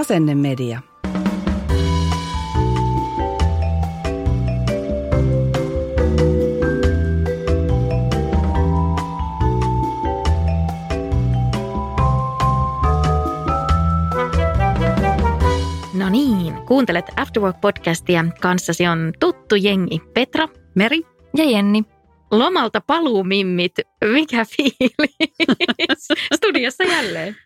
Asennemedia. No niin, kuuntelet Afterwork-podcastia. Kanssasi on tuttu jengi Petra, Meri? ja Jenni. Lomalta paluumimmit, mikä fiilis? Studiossa jälleen.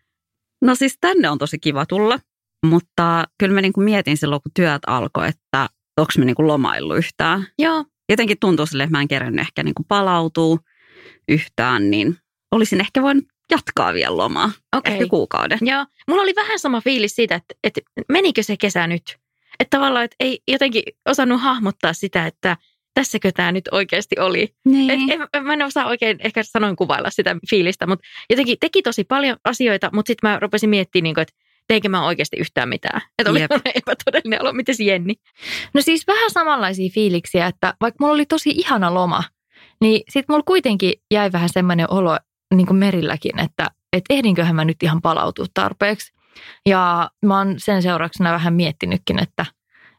No siis tänne on tosi kiva tulla, mutta kyllä mä niin kuin mietin silloin, kun työt alkoi, että onko me niin kuin lomaillut yhtään. Joo, Jotenkin tuntuu sille, että mä en kerännyt ehkä niin kuin palautua yhtään, niin olisin ehkä voinut jatkaa vielä lomaa. okei. Ehkä kuukauden. Joo, mulla oli vähän sama fiilis siitä, että, että menikö se kesä nyt. Että tavallaan, että ei jotenkin osannut hahmottaa sitä, että tässäkö tämä nyt oikeasti oli. Niin. Et, en, mä en osaa oikein ehkä sanoin kuvailla sitä fiilistä, mutta jotenkin teki tosi paljon asioita, mutta sitten mä rupesin miettimään, niin kuin, että teinkö mä oikeasti yhtään mitään. Että oli Jep. epätodellinen olo. Miten Jenni? No siis vähän samanlaisia fiiliksiä, että vaikka mulla oli tosi ihana loma, niin sitten mulla kuitenkin jäi vähän semmoinen olo niin kuin merilläkin, että et ehdinköhän mä nyt ihan palautua tarpeeksi. Ja mä oon sen seurauksena vähän miettinytkin, että,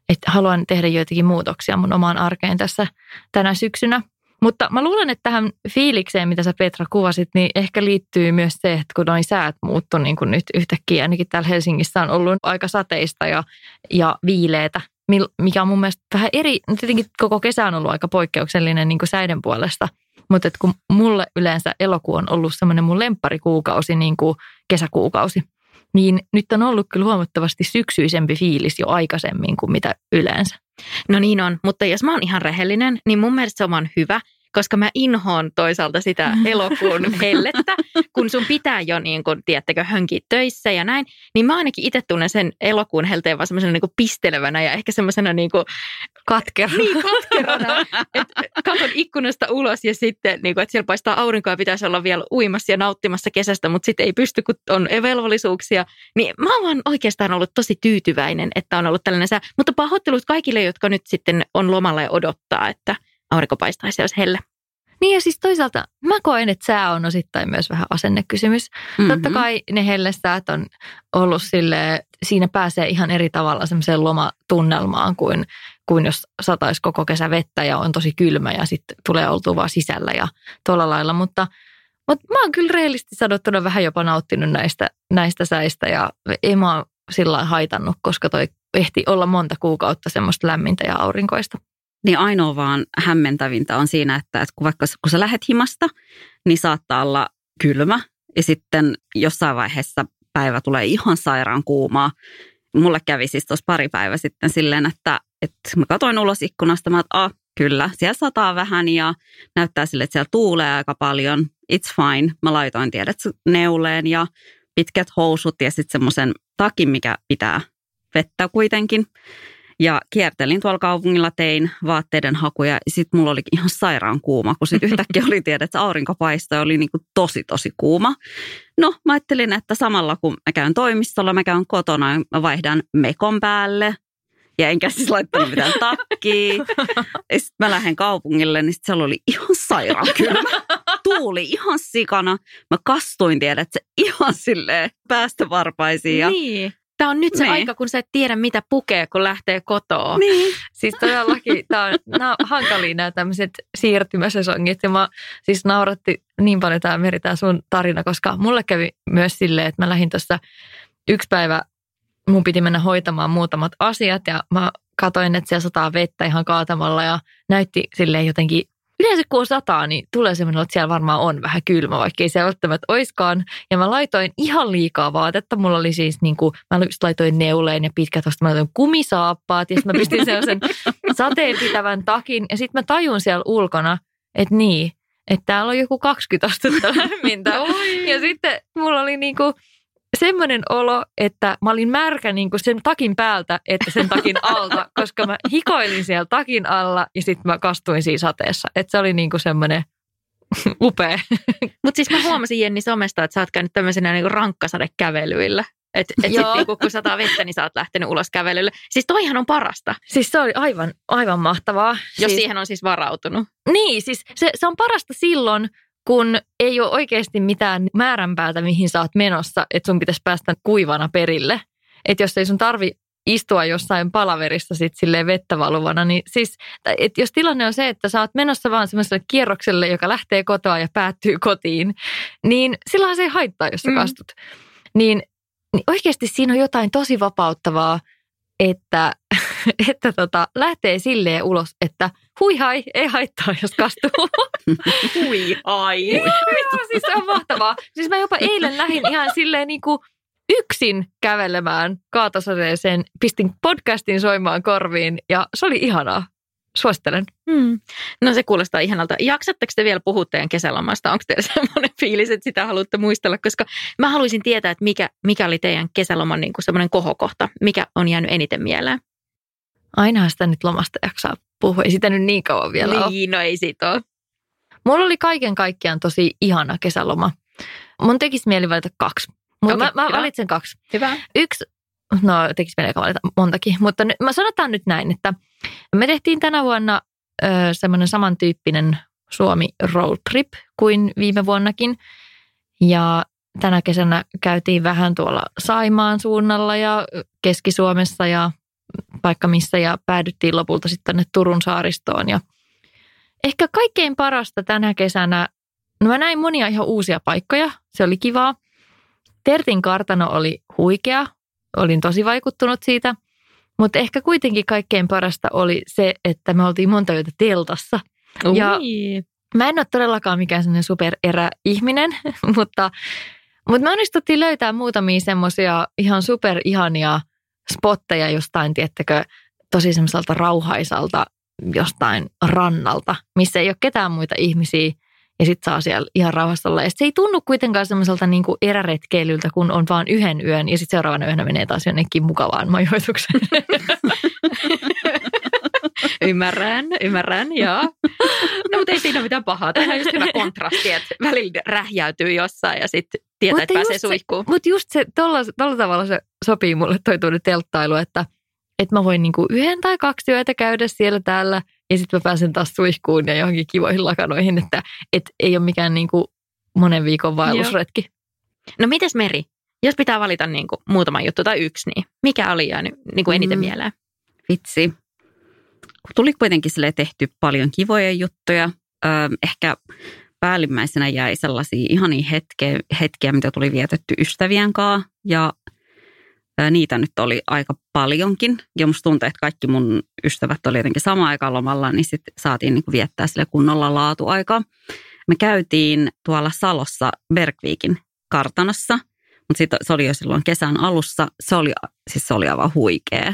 että haluan tehdä joitakin muutoksia mun omaan arkeen tässä tänä syksynä. Mutta mä luulen, että tähän fiilikseen, mitä sä Petra kuvasit, niin ehkä liittyy myös se, että kun noin säät muuttu niin kuin nyt yhtäkkiä, ainakin täällä Helsingissä on ollut aika sateista ja, ja viileitä, mikä on mun mielestä vähän eri, no tietenkin koko kesä on ollut aika poikkeuksellinen niin kuin säiden puolesta, mutta kun mulle yleensä elokuu on ollut semmoinen mun lempparikuukausi, niin kuin kesäkuukausi, niin nyt on ollut kyllä huomattavasti syksyisempi fiilis jo aikaisemmin kuin mitä yleensä. No niin on, mutta jos mä oon ihan rehellinen, niin mun mielestä se on vaan hyvä, koska mä inhoon toisaalta sitä elokuun hellettä, kun sun pitää jo niin kuin, tiedättekö, hönkiä töissä ja näin, niin mä ainakin itse tunnen sen elokuun helteen vaan semmoisena niin kuin pistelevänä ja ehkä semmoisena niin kuin, Katkerana. niin katkerana, että katon ikkunasta ulos ja sitten, niin kuin, että siellä paistaa aurinkoa ja pitäisi olla vielä uimassa ja nauttimassa kesästä, mutta sitten ei pysty, kun on velvollisuuksia. Niin mä oon oikeastaan ollut tosi tyytyväinen, että on ollut tällainen sää. Mutta pahoittelut kaikille, jotka nyt sitten on lomalla ja odottaa, että aurinko paistaisi olisi helle. Niin ja siis toisaalta mä koen, että sää on osittain myös vähän asennekysymys. Mm-hmm. Totta kai ne hellesäät on ollut sille siinä pääsee ihan eri tavalla semmoiseen lomatunnelmaan kuin, kuin jos sataisi koko kesä vettä ja on tosi kylmä ja sitten tulee oltua vaan sisällä ja tuolla lailla. Mutta, mutta mä oon kyllä rehellisesti sanottuna vähän jopa nauttinut näistä, näistä säistä ja ei mä sillä haitannut, koska toi ehti olla monta kuukautta semmoista lämmintä ja aurinkoista. Niin ainoa vaan hämmentävintä on siinä, että, että kun vaikka kun sä lähet himasta, niin saattaa olla kylmä ja sitten jossain vaiheessa päivä tulee ihan sairaan kuumaa. Mulle kävi siis tuossa pari päivä sitten silleen, että, että mä katsoin ulos ikkunasta, mä että ah, kyllä, siellä sataa vähän ja näyttää sille, että siellä tuulee aika paljon. It's fine. Mä laitoin tiedät neuleen ja pitkät housut ja sitten semmoisen takin, mikä pitää vettä kuitenkin. Ja kiertelin tuolla kaupungilla, tein vaatteiden hakuja ja sitten mulla oli ihan sairaan kuuma, kun sitten yhtäkkiä oli tiedä, että aurinko paistoi oli niinku tosi tosi kuuma. No mä ajattelin, että samalla kun mä käyn toimistolla, mä käyn kotona ja mä vaihdan mekon päälle. Ja enkä siis laittanut mitään takkiä. Ja sitten mä lähden kaupungille, niin siellä oli ihan sairaan kylmä. Tuuli ihan sikana. Mä kastuin tiedä, että se ihan silleen päästä varpaisiin. Ja... Niin. Tämä on nyt se Niin. aika, kun sä et tiedä, mitä pukee, kun lähtee kotoa. Niin. Siis todellakin tämä on, nämä on hankalia nämä tämmöiset siirtymäsesongit ja mä siis nauratti niin paljon tämä Meri, tämä sun tarina, koska mulle kävi myös silleen, että mä lähdin tuossa yksi päivä, mun piti mennä hoitamaan muutamat asiat ja mä katoin, että siellä sataa vettä ihan kaatamalla ja näytti silleen jotenkin Yleensä kun on sataa, niin tulee semmoinen, että siellä varmaan on vähän kylmä, vaikka ei se välttämättä oiskaan. Ja mä laitoin ihan liikaa vaatetta. Mulla oli siis niin kuin, mä laitoin neuleen ja pitkät vasta, mä laitoin kumisaappaat ja sitten mä pistin sellaisen sateenpitävän takin. Ja sitten mä tajun siellä ulkona, että niin, että täällä on joku 20 astetta lämmintä. ja sitten mulla oli niinku semmoinen olo, että mä olin märkä niinku sen takin päältä, että sen takin alta, koska mä hikoilin siellä takin alla ja sitten mä kastuin siinä sateessa. Että se oli niinku semmoinen upea. Mutta siis mä huomasin Jenni somesta, että sä oot käynyt tämmöisenä niinku rankkasadekävelyillä. Että et sitten niinku, kun sataa vettä, niin sä oot lähtenyt ulos kävelylle. Siis toihan on parasta, Siis se oli aivan, aivan mahtavaa. jos siis, siihen on siis varautunut. Niin, siis se, se on parasta silloin, kun ei ole oikeasti mitään määränpäätä, mihin sä oot menossa, että sun pitäisi päästä kuivana perille. Että jos ei sun tarvi istua jossain palaverissa sit silleen vettä valuvana, niin siis, et jos tilanne on se, että sä oot menossa vaan semmoiselle kierrokselle, joka lähtee kotoa ja päättyy kotiin, niin silloin se ei haittaa, jos sä Mm. kastut. Niin, niin oikeasti siinä on jotain tosi vapauttavaa, että, että tota, lähtee silleen ulos, että hui hai, ei haittaa, jos kastuu. Hui, ai. Joo, siis se on mahtavaa. Siis mä jopa eilen lähdin ihan silleen niin kuin yksin kävelemään kaatosateeseen, pistin podcastin soimaan korviin ja se oli ihanaa. Suosittelen. Hmm. No se kuulostaa ihanalta. Jaksatteko te vielä puhua teidän kesälomasta? Onko teillä semmoinen fiilis, että sitä haluatte muistella? Koska mä haluaisin tietää, että mikä, mikä oli teidän kesäloman niin kuin semmoinen kohokohta. Mikä on jäänyt eniten mieleen? Ainahan sitä nyt lomasta jaksaa puhua. Ei sitä nyt niin kauan vielä ole. niin, no ei siitä ole. Mulla oli kaiken kaikkiaan tosi ihana kesäloma. Mun tekisi mieli valita kaksi. Mutta Okei, mä, mä hyvä. valitsen kaksi. Hyvä. Yksi, no tekisi mieli valita montakin, mutta nyt, mä sanotaan nyt näin, että me tehtiin tänä vuonna ö, semmoinen samantyyppinen Suomi road trip kuin viime vuonnakin. Ja tänä kesänä käytiin vähän tuolla Saimaan suunnalla ja Keski-Suomessa ja vaikka missä ja päädyttiin lopulta sitten tänne Turun saaristoon. Ja ehkä kaikkein parasta tänä kesänä, no mä näin monia ihan uusia paikkoja, se oli kivaa. Tertin kartano oli huikea, olin tosi vaikuttunut siitä, mutta ehkä kuitenkin kaikkein parasta oli se, että me oltiin monta yötä teltassa. Ja- Ui. Mä en ole todellakaan mikään sellainen supereräihminen, mutta, mutta me onnistuttiin löytää muutamia semmoisia ihan superihania spotteja jostain, tiettäkö, tosi semmoiselta rauhaisalta jostain rannalta, missä ei ole ketään muita ihmisiä ja sitten saa siellä ihan rauhassa olla. Ja se ei tunnu kuitenkaan semmoiselta niinku eräretkeilyltä, kun on vaan yhden yön ja sitten seuraavana yönä menee taas jonnekin mukavaan majoitukseen. Ymmärrän, ymmärrän, joo. No mutta ei siinä ole mitään pahaa. Tämä on just hyvä kontrasti, että välillä rähjäytyy jossain ja sitten tietää, että Mutta pääsee just se- suihkuun. Mutta just se, tolla, tolla tavalla se sopii mulle toi tuonne telttailu, että, että mä voin niinku yhden tai kaksi yötä käydä siellä täällä ja sitten mä pääsen taas suihkuun ja johonkin kivoihin lakanoihin, että et ei ole mikään niinku monen viikon vaellusretki. No mites Meri? Jos pitää valita niin kuin muutama juttu tai yksi, niin mikä oli jäänyt niin kuin eniten Mm. mieleen? Vitsi. Tuli kuitenkin sille tehty paljon kivoja juttuja. Ehkä päällimmäisenä jäi sellaisia ihania hetkeä, hetkiä, mitä tuli vietetty ystävien kanssa. Ja niitä nyt oli aika paljonkin. Ja musta tuntuu, että kaikki mun ystävät oli jotenkin samaan aikaan lomalla, niin sitten saatiin niin viettää sille kunnolla laatuaikaa. Me käytiin tuolla Salossa Bergvikin kartanossa, mutta sit se oli jo silloin kesän alussa. Se oli, siis se oli aivan huikea.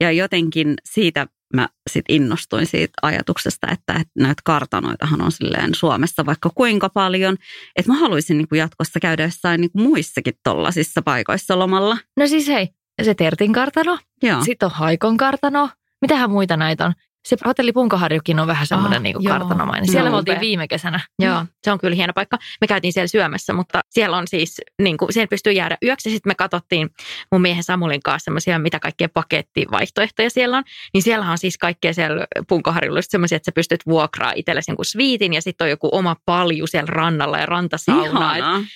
Ja jotenkin siitä mä sit innostuin siitä ajatuksesta, että, että näitä kartanoitahan on silleen Suomessa vaikka kuinka paljon. Että mä haluaisin niin kuin jatkossa käydä jossain niin kuin muissakin tollasissa paikoissa lomalla. No siis hei, se Tertin kartano, Joo. sitten on Haikon kartano. Mitähän muita näitä on? Se hotelli Punkaharjukin on vähän semmoinen Ah, niinku joo. kartanomainen. Siellä me oltiin viime kesänä. Joo, se on kyllä hieno paikka. Me käytiin siellä syömässä, mutta siellä on siis, niin kuin, siellä pystyy jäädä yöksi. Sitten me katsottiin mun miehen Samulin kanssa semmoisia, mitä kaikkea pakettivaihtoehtoja siellä on. Niin siellä on siis kaikkea siellä Punkaharjulla semmoisia, että sä pystyt vuokraa itsellesi jonkun sviitin ja sitten on joku oma palju siellä rannalla ja rantasauna.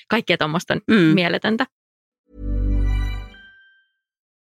Kaikkea tuommoista Mm. mieletöntä.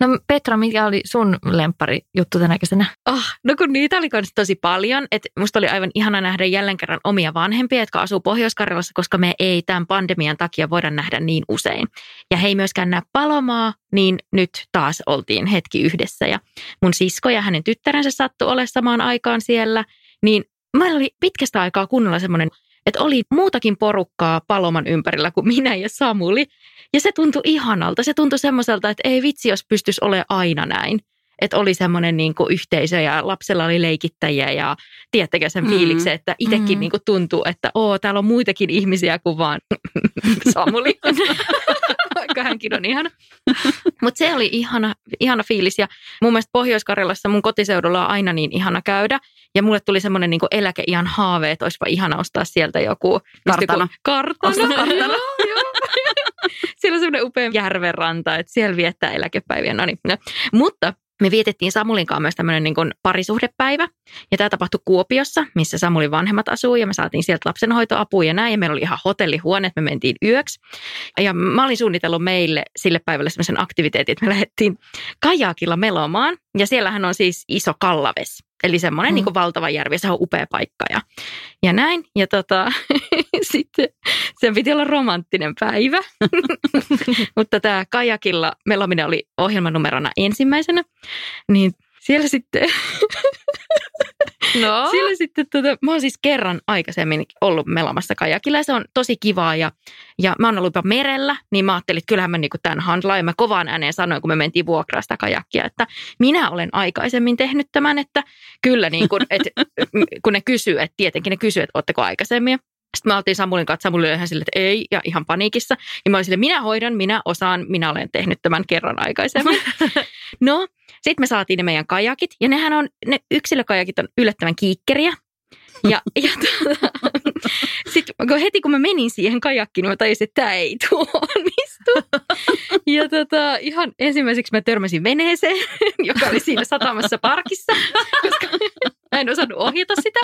No Petra, mikä oli sun lemppari juttu tänä kesänä? Oh, no kun niitä oli tosi paljon, että musta oli aivan ihana nähdä jälleen kerran omia vanhempia, jotka asuu Pohjois-Karjalassa, koska me ei tämän pandemian takia voida nähdä niin usein. Ja he ei myöskään näe palomaa, niin nyt taas oltiin hetki yhdessä. Ja mun sisko ja hänen tyttärensä sattui olemaan samaan aikaan siellä, niin meillä oli pitkästä aikaa kunnolla semmoinen että oli muutakin porukkaa paloman ympärillä kuin minä ja Samuli. Ja se tuntui ihanalta. Se tuntui semmoiselta, että ei vitsi, jos pystyisi olemaan aina näin. Että oli semmoinen niin kuin yhteisö ja lapsella oli leikittäjiä ja tiedättekö sen mm-hmm. fiiliksen, että itsekin mm-hmm. niin kuin tuntuu, että oo, täällä on muitakin ihmisiä kuin vaan Samuli. Vaikka hänkin on ihana. Mutta se oli ihana, ihana fiilis ja mun mielestä Pohjois-Karjalassa mun kotiseudulla on aina niin ihana käydä. Ja mulle tuli semmoinen niin eläkeiän haave, että olisipa ihana ostaa sieltä joku... Kartano. Kartano. kartano. siellä on semmoinen upea järvenranta, että siellä viettää eläkepäiviä. No niin. No. Mutta me vietettiin Samulin kanssa myös tämmöinen niin parisuhdepäivä. Ja tämä tapahtui Kuopiossa, missä Samulin vanhemmat asuu. Ja me saatiin sieltä lapsenhoitoapua ja näin. Ja meillä oli ihan hotellihuone, että me mentiin yöksi. Ja mä olin suunnitellut meille sille päivälle semmoisen aktiviteetin, että me lähdettiin kajakilla melomaan. Ja siellähän on siis iso kallaves. Eli semmoinen mm. niin valtava järvi, se on upea paikka ja, ja näin. Ja tota, sitten sen piti olla romanttinen päivä, mutta tämä kajakilla melominen oli ohjelmanumerona ensimmäisenä. Niin siellä sitten No. Siellä sitten, tota, mä oon siis kerran aikaisemmin ollut melamassa kajakilla ja se on tosi kivaa ja, ja mä oon ollut jopa merellä, niin mä ajattelin, että kyllähän mä niinku tämän handlaan ja mä kovaan ääneen sanoin, kun me mentiin vuokraa sitä kajakkia, että minä olen aikaisemmin tehnyt tämän, että kyllä niin kuin, että kun ne kysyy, että tietenkin ne kysyy, että ootteko aikaisemmin. Sitten me oltiin Samulin kanssa, Samuli oli ihan silleen, että ei, ja ihan paniikissa. Ja mä olin silleen, minä hoidan, minä osaan, minä olen tehnyt tämän kerran aikaisemmin. no, sitten me saatiin ne meidän kajakit, ja nehän on, ne yksilökajakit on yllättävän kiikkeriä. Ja, ja tuota, sitten kun heti kun mä menin siihen kajakkiin, mä tajusin, että tämä ei tuo onnistu. Ja tota, ihan ensimmäiseksi mä törmäsin veneeseen, joka oli siinä satamassa parkissa, koska mä en osannut ohjata sitä.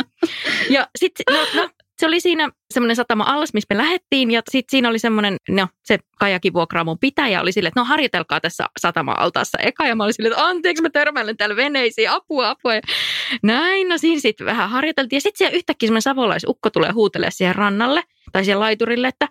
Ja sitten, no, no se oli siinä semmoinen satama allas, missä me lähettiin ja sitten siinä oli semmoinen, no se kajakin vuokraamon pitäjä oli silleen, että no harjoitelkaa tässä satama-altaassa eka ja mä olin silleen, että anteeksi mä törmäilen täällä veneisiin, apua, apua ja näin. No siinä sitten vähän harjoiteltiin ja sitten siellä yhtäkkiä semmoinen savolaisukko tulee huutelemaan siihen rannalle tai siihen laiturille, että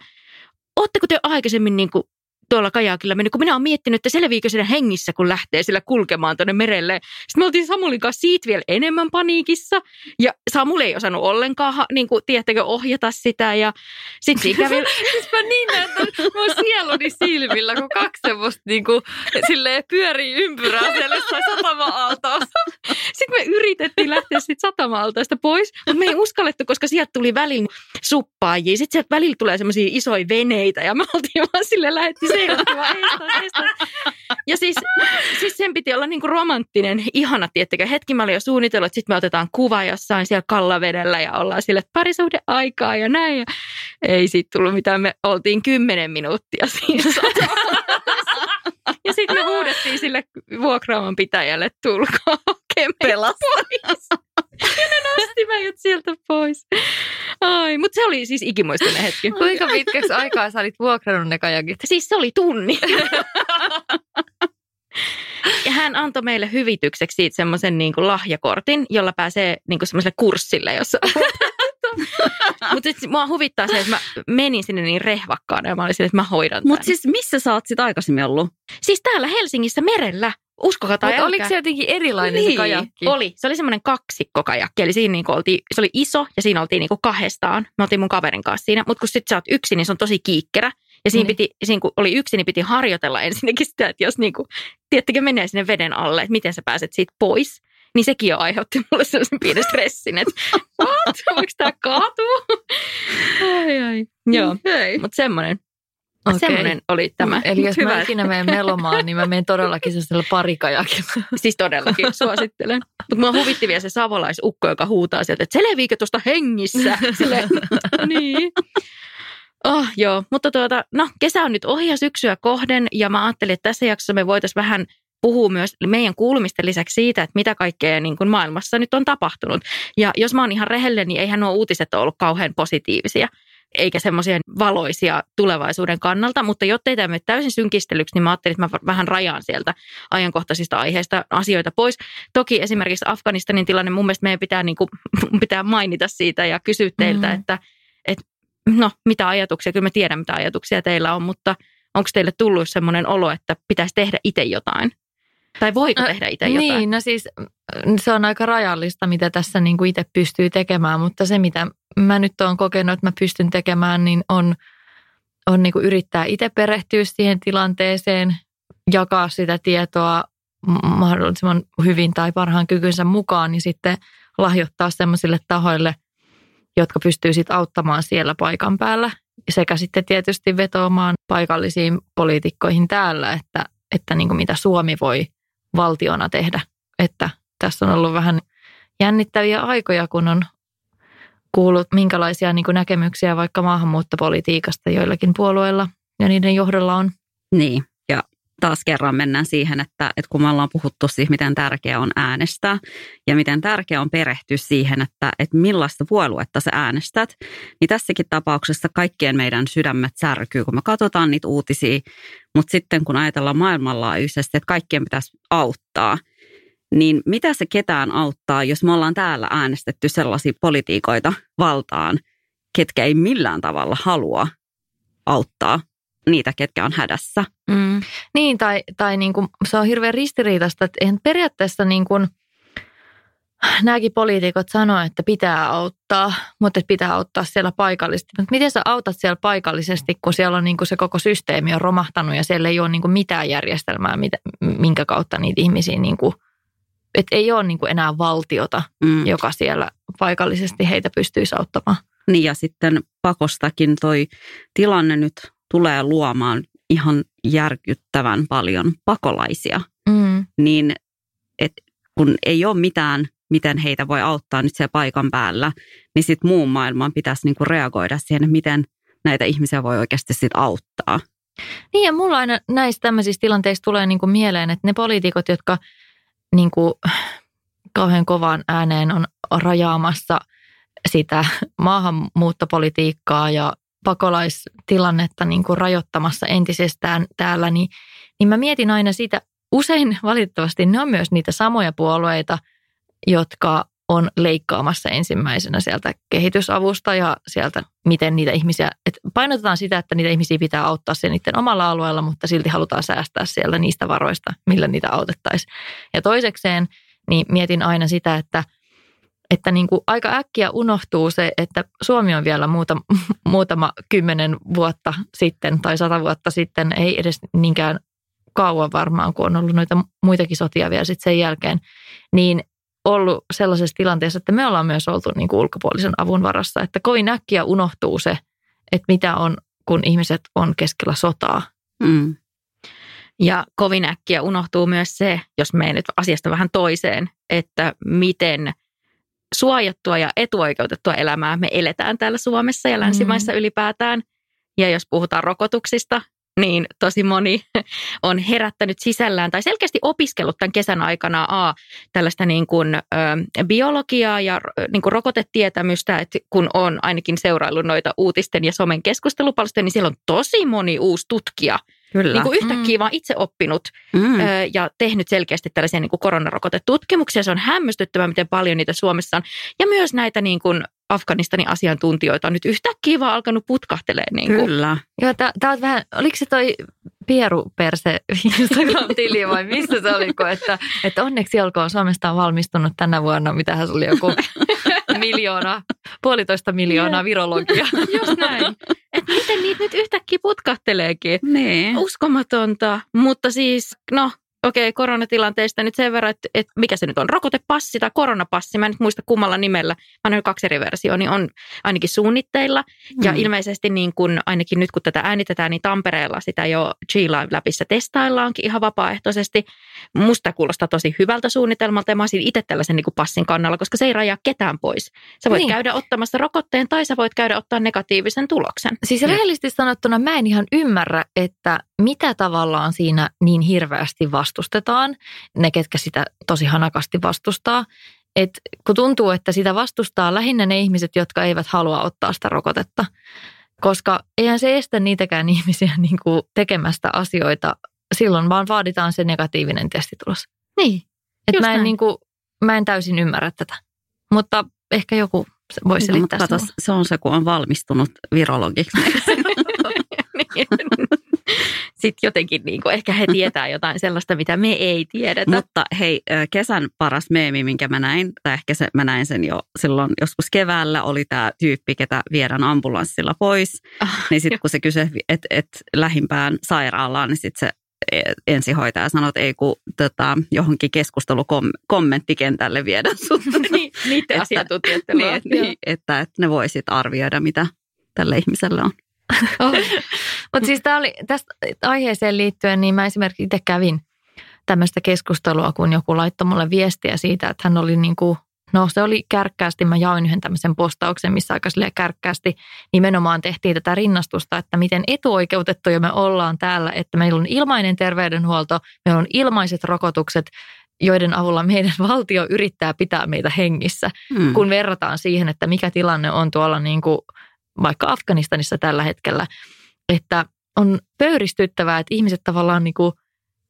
ootteko te aikaisemmin niin kuin tuolla kajakilla mennyt, kun minä olen miettinyt, että selviikö siinä hengissä, kun lähtee sillä kulkemaan tuonne merelle. Sitten me oltiin Samulin kanssa siitä vielä enemmän paniikissa, ja Samuli ei osannut ollenkaan, niin kuin, tiedättekö, ohjata sitä, ja sitten siinä kävi... siis mä niin näytän mun sieluni silmillä, kun kaksi semmoista niin kuin, silleen pyörii ympyrää siellä jossain satama-aaltaassa. Sitten me yritettiin lähteä siitä satama-altaasta pois, mutta me ei uskallettu, koska sieltä tuli välillä suppaajia. Sitten sieltä välillä tulee semmoisia isoja veneitä, ja me oltiin vaan sille ja siis, siis sen piti olla niinku romanttinen, ihana, tiettekö. Hetki mä olin jo suunnitellut, että sitten me otetaan kuva jossain siellä kallavedellä ja ollaan sille, että parisuhde aikaa ja näin. Ja ei siitä tullut mitään, me oltiin kymmenen minuuttia siinä Ja sitten me huudettiin sille vuokraaman pitäjälle, tulkaa hakemaan pois. Ja ne nosti meidät sieltä pois. Ai, mutta se oli siis ikimuistinen hetki. Kuinka pitkäksi aikaa sä olit vuokrannut ne kajakit? Siis se oli tunni. Ja hän antoi meille hyvitykseksi siitä semmoisen niin kuin lahjakortin, jolla pääsee niin kuin semmoiselle kurssille, jossa Mutta sitten mua huvittaa se, että mä menin sinne niin rehvakkaana ja mä olin että mä hoidan Mutta siis missä sä oot sit aikaisemmin ollut? Siis täällä Helsingissä merellä. Uskokaa tai Mutta oliko se jotenkin erilainen niin, se kajakki? Oli. Se oli semmoinen kaksikkokajakki. Eli siinä niinku oltiin, se oli iso ja siinä oltiin niinku kahdestaan. Me oltiin mun kaverin kanssa siinä. Mutta kun sitten sä oot yksin, niin se on tosi kiikkerä. Ja siinä, niin. piti, siinä kun oli yksin, niin piti harjoitella ensinnäkin sitä, että jos niinku, tiettäkö menee sinne veden alle, että miten sä pääset siitä pois. Niin sekin jo aiheutti mulle sellaisen pienen stressin, että what? Voiko tämä kaatua? ai ai. Joo, mutta semmoinen. Okei. Semmoinen oli tämä. Eli jos Hyvä. mä ikinä menen melomaan, niin mä menen todellakin sellaisella parikajakilla. Siis todellakin, suosittelen. Mutta mua huvitti vielä se savolaisukko, joka huutaa sieltä, että selviikö tuosta hengissä? Silleen, niin. Oh, joo, mutta tuota, no kesä on nyt ohi ja syksyä kohden ja mä ajattelin, että tässä jaksossa me voitaisiin vähän puhua myös meidän kuulumisten lisäksi siitä, että mitä kaikkea niin kuin maailmassa nyt on tapahtunut. Ja jos mä oon ihan rehellinen, niin eihän nuo uutiset ole ollut kauhean positiivisia eikä semmoisia valoisia tulevaisuuden kannalta, mutta jottei tämä mene täysin synkistelyksi, niin mä ajattelin, että mä vähän rajaan sieltä ajankohtaisista aiheista asioita pois. Toki esimerkiksi Afganistanin tilanne, mun mielestä meidän pitää, niin kuin, pitää mainita siitä ja kysyä teiltä, Mhm. että, että no mitä ajatuksia, kyllä mä tiedän mitä ajatuksia teillä on, mutta onko teille tullut semmoinen olo, että pitäisi tehdä itse jotain? Tai voiko tehdä itse jotain? Niin, no siis mm, se on aika rajallista, mitä tässä niin kuin itse pystyy tekemään, mutta se mitä mä nyt oon kokenut, että mä pystyn tekemään, niin on, on niin kuin yrittää itse perehtyä siihen tilanteeseen, jakaa sitä tietoa mahdollisimman hyvin tai parhaan kykynsä mukaan, niin sitten lahjoittaa sellaisille tahoille, jotka pystyy sitten auttamaan siellä paikan päällä. Sekä sitten tietysti vetoamaan paikallisiin poliitikkoihin täällä, että, että niin kuin mitä Suomi voi valtiona tehdä. Että tässä on ollut vähän jännittäviä aikoja, kun on kuullut minkälaisia niin kuin näkemyksiä vaikka maahanmuuttopolitiikasta joillakin puolueilla ja niiden johdolla on. Niin, ja taas kerran mennään siihen, että, että kun me ollaan puhuttu siitä, miten tärkeää on äänestää ja miten tärkeää on perehtyä siihen, että, että millaista puoluetta sä äänestät, niin tässäkin tapauksessa kaikkien meidän sydämet särkyy, kun me katsotaan niitä uutisia, mutta sitten kun ajatellaan maailmanlaajuisesti, että kaikkien pitäisi auttaa, niin mitä se ketään auttaa, jos me ollaan täällä äänestetty sellaisia politiikoita valtaan, ketkä ei millään tavalla halua auttaa niitä, ketkä on hädässä. Mm. Niin, tai, tai niin kuin, se on hirveän ristiriitaista, että eihän periaatteessa niin kuin, nämäkin poliitikot sanoo, että pitää auttaa, mutta että pitää auttaa siellä paikallisesti. Mutta miten sä autat siellä paikallisesti, kun siellä on niin kuin se koko systeemi on romahtanut ja siellä ei ole niin kuin mitään järjestelmää, mitä, minkä kautta niitä ihmisiä, niin kuin, että ei ole niin kuin enää valtiota, Mm. joka siellä paikallisesti heitä pystyisi auttamaan. Niin ja sitten pakostakin toi tilanne nyt tulee luomaan ihan järkyttävän paljon pakolaisia. Mm. Niin et kun ei ole mitään, miten heitä voi auttaa nyt siellä paikan päällä, niin sitten muun maailman pitäisi niinku reagoida siihen, miten näitä ihmisiä voi oikeasti sit auttaa. Niin ja mulla aina näistä tämmöisistä tilanteista tulee niin kuin mieleen, että ne poliitikot, jotka niin kuin kauhean kovaan ääneen on rajaamassa sitä maahanmuuttopolitiikkaa ja pakolaistilannetta niin kuin rajoittamassa entisestään täällä, niin, niin mä mietin aina sitä, usein valitettavasti ne on myös niitä samoja puolueita, jotka on leikkaamassa ensimmäisenä sieltä kehitysavusta ja sieltä, miten niitä ihmisiä, että painotetaan sitä, että niitä ihmisiä pitää auttaa sen niiden omalla alueella, mutta silti halutaan säästää siellä niistä varoista, millä niitä autettaisiin. Ja toisekseen, niin mietin aina sitä, että, että niin kuin aika äkkiä unohtuu se, että Suomi on vielä muuta, muutama kymmenen vuotta sitten tai sata vuotta sitten, ei edes niinkään kauan varmaan, kun on ollut noita muitakin sotia vielä sitten sen jälkeen, niin ollut sellaisessa tilanteessa, että me ollaan myös oltu niin kuin ulkopuolisen avun varassa, että kovin äkkiä unohtuu se, että mitä on, kun ihmiset on keskellä sotaa. Mm. Ja kovin äkkiä unohtuu myös se, jos me nyt asiasta vähän toiseen, että miten suojattua ja etuoikeutettua elämää me eletään täällä Suomessa ja länsimaissa ylipäätään. Ja jos puhutaan rokotuksista, niin tosi moni on herättänyt sisällään tai selkeästi opiskellut tämän kesän aikana A, tällaista niin kuin, ö, biologiaa ja niin kuin rokotetietämystä, että kun on ainakin seuraillut noita uutisten ja somen keskustelupalstoja, niin siellä on tosi moni uusi tutkija, Kyllä. niin kuin yhtäkkiä Mm. vaan itse oppinut mm. ö, ja tehnyt selkeästi tällaisia niin kuin koronarokotetutkimuksia. Se on hämmästyttävää, miten paljon niitä Suomessa on. Ja myös näitä niin kuin Afganistanin asiantuntijoita on nyt yhtäkkiä vaan alkanut putkahtelee. Niin kuin. Kyllä. Joo, tää, tää on vähän, oliko se toi Pieruperse Instagram-tili vai missä se oli, kun että, että onneksi olkoon Suomesta on valmistunut tänä vuonna, mitähän se oli joku miljoona, puolitoista miljoonaa virologia. Just näin. Että miten niitä nyt yhtäkkiä putkahteleekin. Niin. Uskomatonta, mutta siis no okei, okay, koronatilanteesta nyt sen verran, että, että mikä se nyt on, rokotepassi tai koronapassi, mä en nyt muista kummalla nimellä, mä olen kaksi eri versioa, niin on ainakin suunnitteilla. Mm. Ja ilmeisesti niin kun, ainakin nyt kun tätä äänitetään, niin Tampereella sitä jo G-Live-läpissä testaillaankin ihan vapaaehtoisesti. Musta kuulostaa tosi hyvältä suunnitelmalta ja mä olisin itse tällaisen niin passin kannalla, koska se ei rajaa ketään pois. Sä voit niin. käydä ottamassa rokotteen tai sä voit käydä ottaa negatiivisen tuloksen. Siis rehellisesti sanottuna mä en ihan ymmärrä, että mitä tavallaan siinä niin hirveästi vastustetaan, ne ketkä sitä tosi hanakasti vastustaa. Et kun tuntuu, että sitä vastustaa lähinnä ne ihmiset, jotka eivät halua ottaa sitä rokotetta. Koska eihän se estä niitäkään ihmisiä niin kuin tekemästä asioita. Silloin vaan vaaditaan se negatiivinen testitulos. Niin, Et mä, en, niin kuin, mä en täysin ymmärrä tätä. Mutta ehkä joku voisi no, selittää no, kato, Se on se, kun on valmistunut virologiksi. niin sitten jotenkin niin kuin, ehkä he tietää jotain sellaista, mitä me ei tiedetä. Mutta hei, kesän paras meemi, minkä mä näin, tai ehkä se, mä näin sen jo silloin joskus keväällä, oli tämä tyyppi, ketä viedään ambulanssilla pois. Ah, niin sitten kun se kysyi, että et lähimpään sairaalaan, niin sitten se e, ensihoitaja sanoi, että ei kun tota, johonkin keskustelukommenttikentälle viedä sut. niin, niiden asiantuntijoiden niin, niin, että, että ne voisit arvioida, mitä tälle ihmiselle on. Oh. Mutta siis oli, tästä aiheeseen liittyen, niin mä esimerkiksi itse kävin tämmöistä keskustelua, kun joku laittoi mulle viestiä siitä, että hän oli niin kuin, no se oli kärkkäästi, mä jaoin yhden tämmöisen postauksen, missä aika kärkkäästi nimenomaan tehtiin tätä rinnastusta, että miten etuoikeutettuja me ollaan täällä, että meillä on ilmainen terveydenhuolto, meillä on ilmaiset rokotukset, joiden avulla meidän valtio yrittää pitää meitä hengissä, hmm. kun verrataan siihen, että mikä tilanne on tuolla niin kuin vaikka Afganistanissa tällä hetkellä, että on pöyristyttävää, että ihmiset tavallaan niin kuin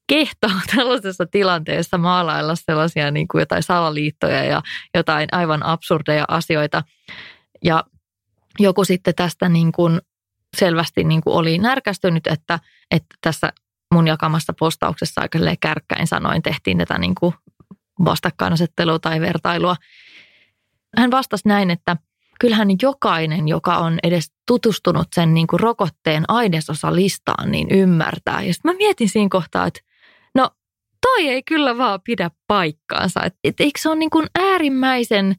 kehtaa tällaisessa tilanteessa maalailla sellaisia niin kuin jotain salaliittoja ja jotain aivan absurdeja asioita. Ja joku sitten tästä niin kuin selvästi niin kuin oli närkästynyt, että, että tässä mun jakamassa postauksessa aika kärkkäin sanoin tehtiin tätä niin kuin vastakkainasettelua tai vertailua. Hän vastasi näin, että – kyllähän jokainen, joka on edes tutustunut sen niin kuin rokotteen ainesosalistaan, niin ymmärtää. Ja sitten mä mietin siinä kohtaa, että no toi ei kyllä vaan pidä paikkaansa. Et, et, eikö se ole niin kuin äärimmäisen,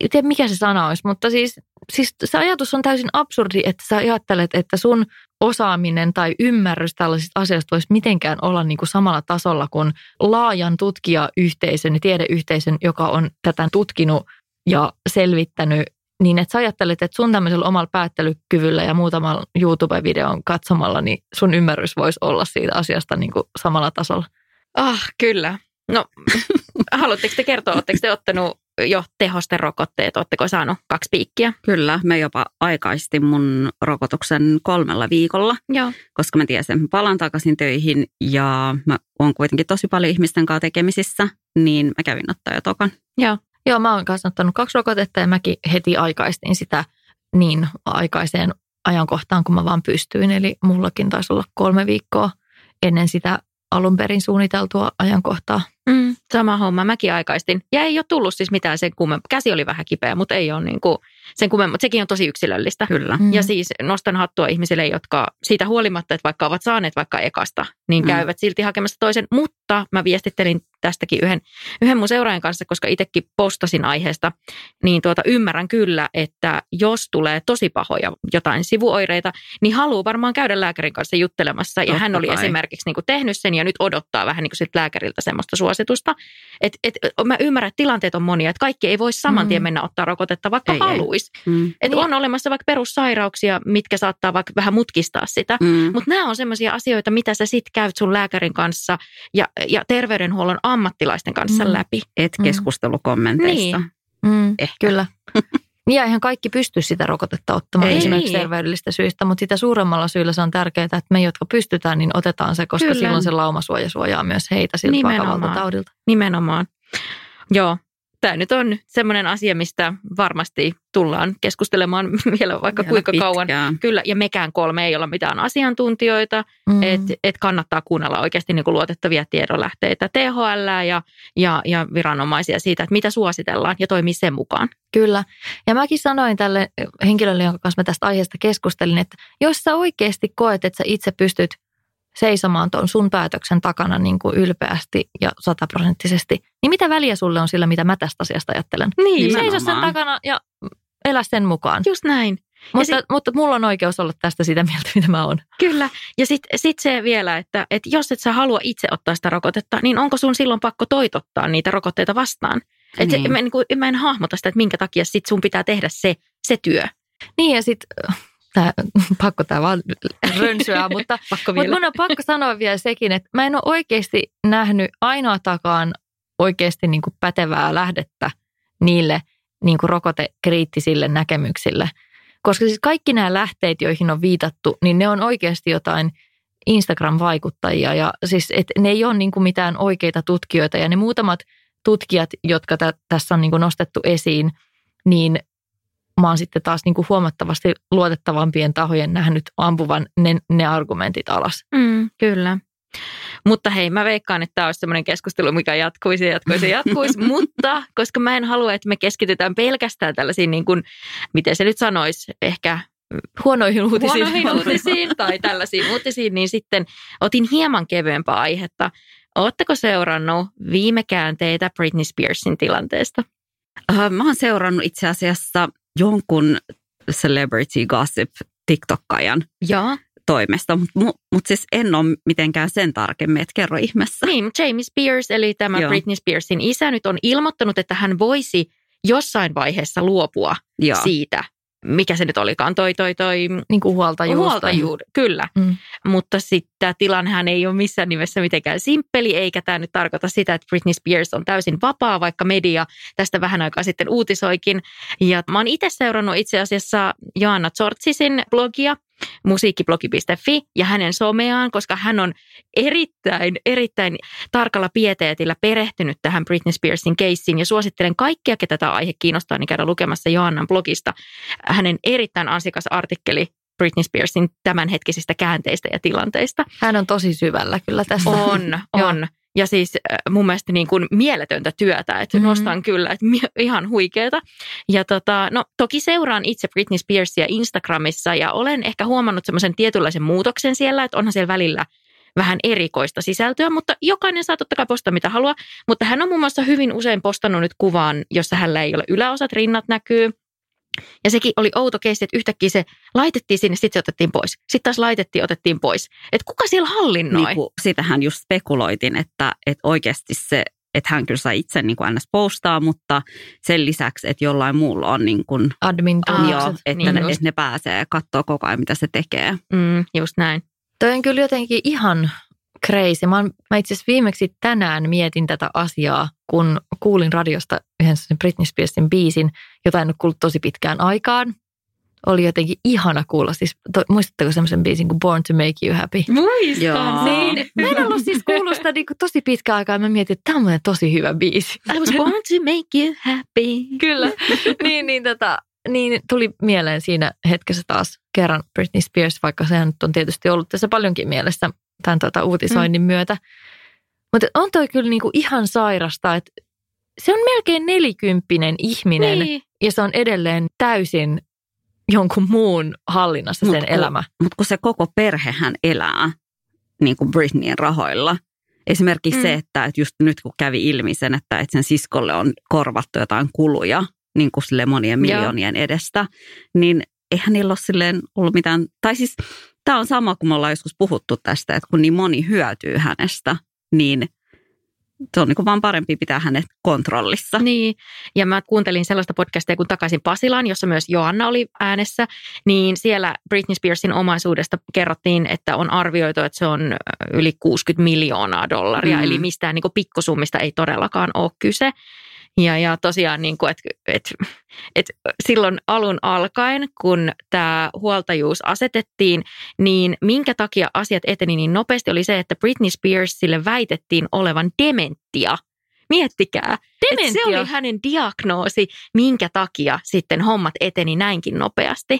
en tiedä mikä se sana olisi, mutta siis, siis se ajatus on täysin absurdi, että sä ajattelet, että sun osaaminen tai ymmärrys tällaisista asioista voisi mitenkään olla niin kuin samalla tasolla kuin laajan tutkijayhteisön ja tiedeyhteisön, joka on tätä tutkinut ja selvittänyt niin että sä ajattelet, että sun tämmöisellä omalla päättelykyvyllä ja muutamalla YouTube-videon katsomalla, niin sun ymmärrys voisi olla siitä asiasta niin kuin samalla tasolla. Ah, kyllä. No, haluatteko te kertoa, oletteko te ottanut jo tehosterokotteet, oletteko saanut kaksi piikkiä? Kyllä, me jopa aikaistin mun rokotuksen kolmella viikolla, Joo. koska mä tiesin, että mä palaan takaisin töihin ja mä oon kuitenkin tosi paljon ihmisten kanssa tekemisissä, niin mä kävin ottaa jo tokan. Joo. Joo, mä oon kanssa ottanut kaksi rokotetta ja mäkin heti aikaistin sitä niin aikaiseen ajankohtaan, kun mä vaan pystyin. Eli mullakin taisi olla kolme viikkoa ennen sitä alun perin suunniteltua ajankohtaa. Mm, sama homma, mäkin aikaistin. Ja ei ole tullut siis mitään sen kummempaa. Käsi oli vähän kipeä, mutta ei ole niin kuin sen kummempaa. Sekin on tosi yksilöllistä. Kyllä. Mm. Ja siis nostan hattua ihmisille, jotka siitä huolimatta, että vaikka ovat saaneet vaikka ekasta, niin mm. käyvät silti hakemassa toisen. Mutta mä viestittelin tästäkin yhden, yhden mun seuraajan kanssa, koska itsekin postasin aiheesta, niin tuota, ymmärrän kyllä, että jos tulee tosi pahoja jotain sivuoireita, niin haluaa varmaan käydä lääkärin kanssa juttelemassa. Ja Totta hän oli kai. esimerkiksi niin kuin tehnyt sen ja nyt odottaa vähän niin kuin lääkäriltä semmoista suositusta. Et, et, mä ymmärrän, että tilanteet on monia, että kaikki ei voi saman tien mm. mennä ottaa rokotetta, vaikka haluaisi. Mm. Että niin. on olemassa vaikka perussairauksia, mitkä saattaa vaikka vähän mutkistaa sitä. Mm. Mutta nämä on semmoisia asioita, mitä sä sit käyt sun lääkärin kanssa ja, ja terveydenhuollon ammattilaisten kanssa mm. läpi. Et mm. keskustelukommenteista. Niin. Mm, Ehkä. Kyllä. Niin ja ihan kaikki pysty sitä rokotetta ottamaan ei, esimerkiksi terveydellistä syistä, mutta sitä suuremmalla syyllä se on tärkeää, että me, jotka pystytään, niin otetaan se, koska Kyllä. silloin se laumasuoja suojaa myös heitä siltä Nimenomaan. vakavalta taudilta. Nimenomaan. Joo, tämä nyt on semmoinen asia, mistä varmasti tullaan keskustelemaan vielä vaikka vielä kuinka pitkään. kauan. Kyllä, ja mekään kolme ei olla mitään asiantuntijoita, mm. että et kannattaa kuunnella oikeasti niin kuin luotettavia tiedonlähteitä, THL ja, ja, ja viranomaisia siitä, että mitä suositellaan ja toimii sen mukaan. Kyllä, ja mäkin sanoin tälle henkilölle, jonka kanssa mä tästä aiheesta keskustelin, että jos sä oikeasti koet, että sä itse pystyt seisomaan tuon sun päätöksen takana niin kuin ylpeästi ja sataprosenttisesti, niin mitä väliä sulle on sillä, mitä mä tästä asiasta ajattelen? Niin, Seiso sen takana ja elä sen mukaan. just näin. Mutta, sit- mutta mulla on oikeus olla tästä sitä mieltä, mitä mä oon. Kyllä. Ja sitten sit se vielä, että, että jos et sä halua itse ottaa sitä rokotetta, niin onko sun silloin pakko toitottaa niitä rokotteita vastaan? Et Niin. niin. mä, niin kuin, mä en hahmota sitä, että minkä takia sit sun pitää tehdä se, se työ. Niin ja sitten, tää, pakko tämä vaan rönsyä, mutta, Pakko mutta mun on pakko sanoa vielä sekin, että mä en ole oikeasti nähnyt ainoatakaan oikeasti niin kuin pätevää lähdettä niille niin kuin rokotekriittisille näkemyksille. Koska siis kaikki nämä lähteet, joihin on viitattu, niin ne on oikeasti jotain Instagram-vaikuttajia. Ja siis, et ne ei ole niin kuin mitään oikeita tutkijoita. Ja ne muutamat tutkijat, jotka tä, tässä on niin kuin nostettu esiin, niin mä oon sitten taas niin kuin huomattavasti luotettavampien tahojen nähnyt ampuvan ne, ne argumentit alas. Mm, kyllä. Mutta hei, mä veikkaan, että tämä olisi sellainen keskustelu, mikä jatkuisi ja jatkuisi ja jatkuisi, mutta koska mä en halua, että me keskitytään pelkästään tällaisiin, niin kuin, miten se nyt sanoisi, ehkä Huonoihin uutisiin. huonoihin uutisiin tai tällaisiin uutisiin, niin sitten otin hieman kevyempää aihetta. Oletteko seurannut viime käänteitä Britney Spearsin tilanteesta? Äh, Mä oon seurannut itse asiassa jonkun celebrity gossip TikTokajan Joo. toimesta, mutta mut, mut siis en ole mitenkään sen tarkemmin, että kerro ihmeessä. Niin, Jamie Spears, eli tämä Joo. Britney Spearsin isä, nyt on ilmoittanut, että hän voisi jossain vaiheessa luopua Joo. siitä, mikä se nyt olikaan, toi, toi, toi Niin kuin huoltajuus. huoltajuud, kyllä. Mm. Mutta sitten tämä tilannehän ei ole missään nimessä mitenkään simppeli, eikä tämä nyt tarkoita sitä, että Britney Spears on täysin vapaa, vaikka media tästä vähän aikaa sitten uutisoikin. Ja mä oon itse seurannut itse asiassa Joanna Zortsisin blogia, musiikkiblogi.fi ja hänen someaan, koska hän on erittäin, erittäin tarkalla pieteetillä perehtynyt tähän Britney Spearsin keissiin ja suosittelen kaikkia, ketä tämä aihe kiinnostaa, niin käydä lukemassa Joannan blogista hänen erittäin ansikas artikkeli Britney Spearsin tämänhetkisistä käänteistä ja tilanteista. Hän on tosi syvällä kyllä tässä. On, Joo. Ja siis äh, mun mielestä niin kuin mieletöntä työtä, että Mhm. mm-hmm. nostan kyllä, että ihan huikeeta. Ja tota, no toki seuraan itse Britney Spearsia Instagramissa ja olen ehkä huomannut semmoisen tietynlaisen muutoksen siellä, että onhan siellä välillä vähän erikoista sisältöä, mutta jokainen saa totta kai postata mitä haluaa. Mutta hän on muun muassa hyvin usein postannut nyt kuvan, jossa hänellä ei ole yläosat, rinnat näkyy. Ja sekin oli outo keissi, että yhtäkkiä se laitettiin sinne, sitten se otettiin pois. Sitten taas laitettiin, otettiin pois. Että kuka siellä hallinnoi? Niin kuin, sitähän just spekuloitin, että, että oikeasti se, että hän kyllä sai itse niin kuin ns. postaa, mutta sen lisäksi, että jollain muulla on niin kuin, Admin joo, että, niin ne, just. että ne pääsee katsoa koko ajan, mitä se tekee. Mm, just näin. Toi on kyllä jotenkin ihan crazy. Mä, oon- mä itse asiassa viimeksi tänään mietin tätä asiaa, kun kuulin radiosta yhden sen Britney Spearsin biisin, jota en ole kuullut tosi pitkään aikaan. Oli jotenkin ihana kuulla. Siis, to, muistatteko semmoisen biisin kuin Born to Make You Happy? Muistan. Joo. Niin, mä en ollut siis kuullut sitä niin kuin tosi pitkään aikaa. Mä mietin, että tämä on tosi hyvä biisi. I was born to make you happy. Kyllä. niin, niin, tota, niin tuli mieleen siinä hetkessä taas kerran Britney Spears, vaikka sehän nyt on tietysti ollut tässä paljonkin mielessä tämän tota, uutisoinnin mm. myötä. Mutta on toi kyllä niinku ihan sairasta, että se on melkein nelikymppinen ihminen Niin. ja se on edelleen täysin jonkun muun hallinnassa Mut sen kun- elämä. Mutta kun se koko perhehän elää niin kuin Britneyin rahoilla. Esimerkiksi Mm. se, että, että just nyt kun kävi ilmi sen, että, että sen siskolle on korvattu jotain kuluja niin kuin sille monien Joo. miljoonien edestä, niin eihän niillä ole silleen ollut mitään, tai siis tämä on sama kuin me ollaan joskus puhuttu tästä, että kun niin moni hyötyy hänestä, niin se on niin vaan parempi pitää hänet kontrollissa. Niin, ja mä kuuntelin sellaista podcastia kuin Takaisin Pasilaan, jossa myös Joanna oli äänessä, niin siellä Britney Spearsin omaisuudesta kerrottiin, että on arvioitu, että se on ö, yli 60 miljoonaa dollaria, mm. eli mistään niin pikkusummista ei todellakaan ole kyse. Ja, ja tosiaan, niin kuin, että, että, että silloin alun alkaen, kun tämä huoltajuus asetettiin, niin minkä takia asiat eteni niin nopeasti, oli se, että Britney Spearsille väitettiin olevan dementia. Miettikää, että se oli hänen diagnoosi, minkä takia sitten hommat eteni näinkin nopeasti.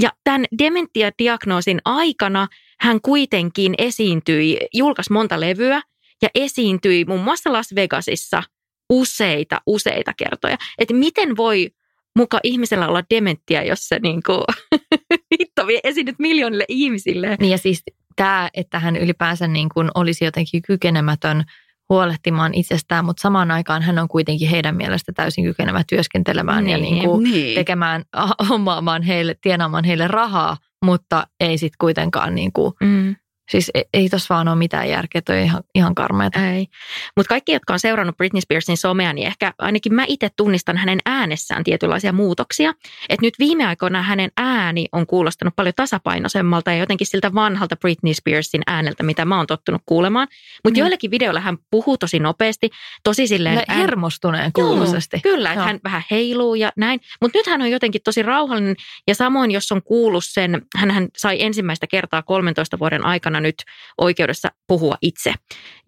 Ja tämän dementia-diagnoosin aikana hän kuitenkin esiintyi, julkaisi monta levyä ja esiintyi muun muassa Las Vegasissa useita, useita kertoja. Että miten voi muka ihmisellä olla dementia, jos se niinku, hitto vie esiinnyt miljoonille ihmisille. Niin ja siis tämä, että hän ylipäänsä niin kuin olisi jotenkin kykenemätön huolehtimaan itsestään, mutta samaan aikaan hän on kuitenkin heidän mielestä täysin kykenevä työskentelemään niin, ja niin kuin niin. tekemään, hommaamaan heille, tienaamaan heille rahaa, mutta ei sitten kuitenkaan niin kuin mm. Siis ei, ei tuossa vaan ole mitään järkeä, toi ihan, ihan karmeeta. Ei. Mutta kaikki, jotka on seurannut Britney Spearsin somea, niin ehkä ainakin mä itse tunnistan hänen äänessään tietynlaisia muutoksia. Että nyt viime aikoina hänen ääni on kuulostanut paljon tasapainoisemmalta ja jotenkin siltä vanhalta Britney Spearsin ääneltä, mitä mä oon tottunut kuulemaan. Mutta mm. joillakin videoilla hän puhuu tosi nopeasti, tosi silleen... Ään... hermostuneen kuuloisesti. kyllä, että hän vähän heiluu ja näin. Mutta nyt hän on jotenkin tosi rauhallinen ja samoin, jos on kuullut sen, hän sai ensimmäistä kertaa 13 vuoden aikana nyt oikeudessa puhua itse.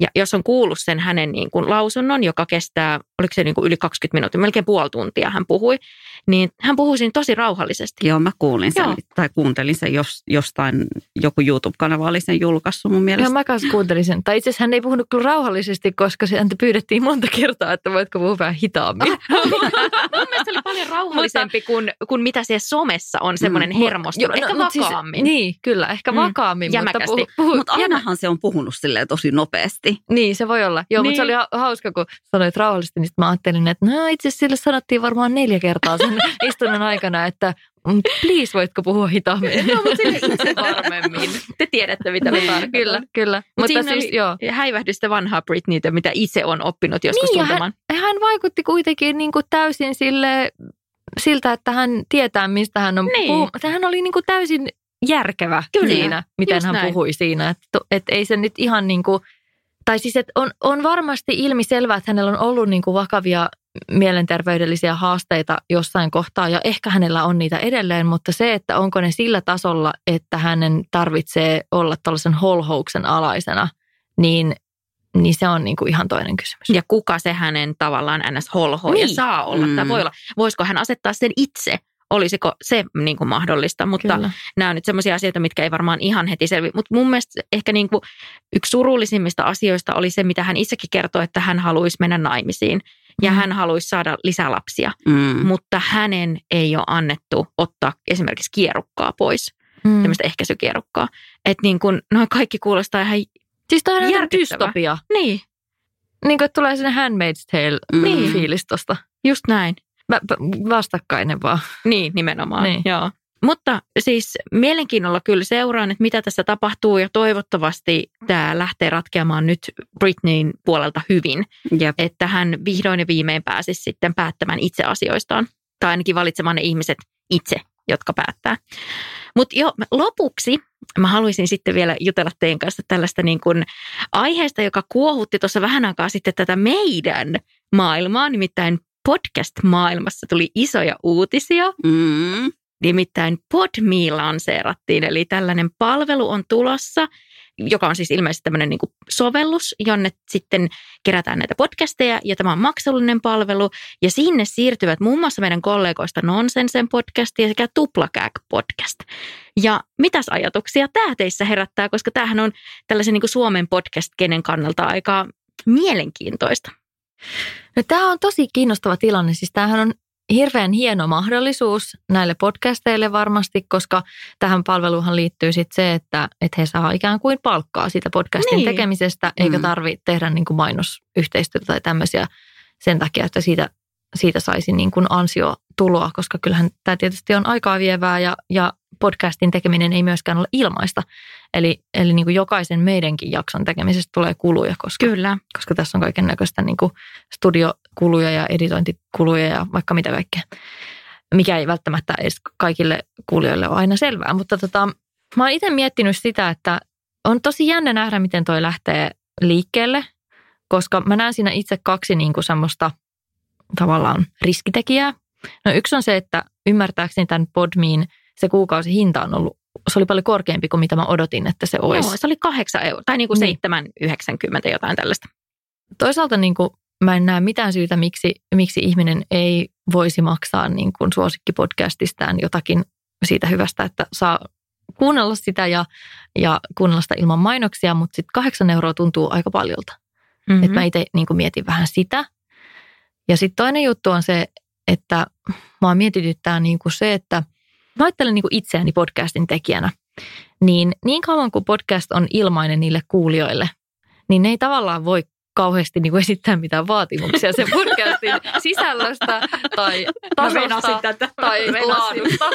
Ja jos on kuullut sen hänen niin kuin lausunnon, joka kestää, oliko se niin kuin yli 20 minuuttia, melkein puoli tuntia hän puhui, niin hän puhui siinä tosi rauhallisesti. Joo, mä kuulin sen Joo. tai kuuntelin sen jos, jostain, joku YouTube-kanava oli sen julkaissut mun mielestä. Joo, mä kanssa kuuntelin sen. Tai itse asiassa hän ei puhunut kyllä rauhallisesti, koska se häntä pyydettiin monta kertaa, että voitko puhua vähän hitaammin. mun mielestä oli paljon rauhallisempi kuin, kuin mitä siellä somessa on semmoinen mm, hermostunut. Ehkä no, vakaammin. Siis, niin, kyllä, ehkä mm, vakaammin. Jämäkästi. Mutta, puhu, puhu, mutta ainahan se on puhunut silleen tosi nopeasti. Niin, se voi olla. Joo, niin. mutta se oli hauska, kun sanoit rauhallisesti, niin mä ajattelin, että no itse asiassa sille sanottiin varmaan neljä kertaa sen istunnon aikana, että mm, please voitko puhua hitaammin. No, mutta itse varmemmin. Te tiedätte, mitä me tarkoitan. Kyllä, kyllä. Mut mutta siis, oli joo. häivähdystä vanhaa Britneytä, mitä itse on oppinut joskus niin, tuntemaan. Hän, hän vaikutti kuitenkin niin kuin täysin sille, siltä, että hän tietää, mistä hän on niin. puhunut. Hän oli niin kuin täysin järkevä Kyllä, siinä, miten hän näin. puhui siinä. Että et ei se nyt ihan niin kuin, tai siis että on, on varmasti ilmi selvää, että hänellä on ollut niin kuin vakavia mielenterveydellisiä haasteita jossain kohtaa ja ehkä hänellä on niitä edelleen, mutta se, että onko ne sillä tasolla, että hänen tarvitsee olla tällaisen holhouksen alaisena, niin, niin se on niin kuin ihan toinen kysymys. Ja kuka se hänen tavallaan ns. holhoja niin. saa olla mm. tai voi olla? Voisiko hän asettaa sen itse olisiko se niin kuin mahdollista, mutta Kyllä. nämä on nyt sellaisia asioita, mitkä ei varmaan ihan heti selvi. Mutta mun mielestä ehkä niin kuin yksi surullisimmista asioista oli se, mitä hän itsekin kertoi, että hän haluaisi mennä naimisiin ja mm. hän haluaisi saada lisää lapsia, mm. mutta hänen ei ole annettu ottaa esimerkiksi kierukkaa pois, mm. tämmöistä ehkäisykierukkaa. Että niin kuin, noin kaikki kuulostaa ihan Siis toi on dystopia. Niin. Niin kuin tulee sinne Handmaid's Tale mm. tosta. Just näin. Vastakkainen vaan. Niin, nimenomaan. Niin. Joo. Mutta siis mielenkiinnolla kyllä seuraan, että mitä tässä tapahtuu ja toivottavasti tämä lähtee ratkeamaan nyt Britneyin puolelta hyvin. Jep. Että hän vihdoin ja viimein pääsisi sitten päättämään itse asioistaan. Tai ainakin valitsemaan ne ihmiset itse, jotka päättää. Mutta jo lopuksi mä haluaisin sitten vielä jutella teidän kanssa tällaista niin kuin aiheesta, joka kuohutti tuossa vähän aikaa sitten tätä meidän maailmaa, nimittäin podcast-maailmassa tuli isoja uutisia. Mm. Nimittäin PodMe lanseerattiin, eli tällainen palvelu on tulossa, joka on siis ilmeisesti tämmöinen niin kuin sovellus, jonne sitten kerätään näitä podcasteja, ja tämä on maksullinen palvelu, ja sinne siirtyvät muun muassa meidän kollegoista Nonsensen podcast ja sekä Tuplakääk podcast. Ja mitäs ajatuksia tämä teissä herättää, koska tämähän on tällaisen niin kuin Suomen podcast-kenen kannalta aika mielenkiintoista. No, tämä on tosi kiinnostava tilanne. Siis tämähän on hirveän hieno mahdollisuus näille podcasteille varmasti, koska tähän palveluhan liittyy sitten se, että, että he saa ikään kuin palkkaa siitä podcastin niin. tekemisestä, eikä mm. tarvitse tehdä niin kuin mainosyhteistyötä tai tämmöisiä sen takia, että siitä, siitä saisi niin kuin ansiotuloa, koska kyllähän tämä tietysti on aikaa vievää ja, ja podcastin tekeminen ei myöskään ole ilmaista. Eli, eli niin kuin jokaisen meidänkin jakson tekemisestä tulee kuluja, koska, Kyllä. koska tässä on kaiken näköistä niin kuin studiokuluja ja editointikuluja ja vaikka mitä kaikkea. Mikä ei välttämättä edes kaikille kuulijoille ole aina selvää. Mutta tota, mä oon itse miettinyt sitä, että on tosi jännä nähdä, miten toi lähtee liikkeelle, koska mä näen siinä itse kaksi niin kuin semmoista tavallaan riskitekijää. No yksi on se, että ymmärtääkseni tämän Podmiin se kuukausi hinta on ollut se oli paljon korkeampi kuin mitä mä odotin, että se olisi. Joo, se oli kahdeksan euroa, tai niin kuin niin. 7,90 jotain tällaista. Toisaalta niin kuin mä en näe mitään syytä, miksi, miksi ihminen ei voisi maksaa niin kuin suosikkipodcastistaan jotakin siitä hyvästä, että saa kuunnella sitä ja, ja kuunnella sitä ilman mainoksia, mutta sitten kahdeksan euroa tuntuu aika paljolta. Mm-hmm. Että mä itse niin mietin vähän sitä. Ja sitten toinen juttu on se, että mä mietityttää niin kuin se, että – Mä ajattelen niin kuin itseäni podcastin tekijänä. niin niin kauan kuin podcast on ilmainen niille kuulijoille, niin ne ei tavallaan voi kauheasti niin kuin esittää mitään vaatimuksia sen podcastin sisällöstä tai tasosta tai laadusta.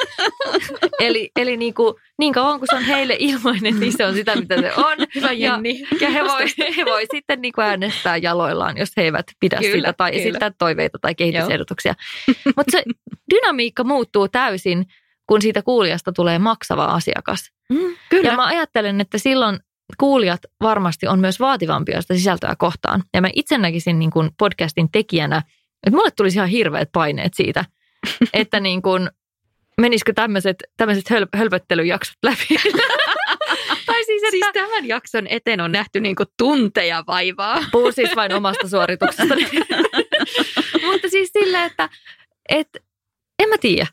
eli eli niin, kuin, niin kauan kuin se on heille ilmainen, niin se on sitä, mitä se on. Hyvä Jenni. Ja, ja he voi, he voi sitten niin kuin äänestää jaloillaan, jos he eivät pidä kyllä, sitä tai kyllä. esittää toiveita tai kehitysehdotuksia. Mutta se dynamiikka muuttuu täysin, kun siitä kuulijasta tulee maksava asiakas. Mm, kyllä. Ja mä ajattelen, että silloin kuulijat varmasti on myös vaativampia sitä sisältöä kohtaan. Ja mä itse näkisin niin kuin podcastin tekijänä, että mulle tulisi ihan hirveät paineet siitä, että niin kuin, menisikö tämmöiset, tämmöiset höl, hölpöttelyjaksot läpi. tai siis, että... siis tämän jakson eteen on nähty niin kuin tunteja vaivaa. Puhun siis vain omasta suorituksesta. Mutta siis sille, että, että en mä tiedä.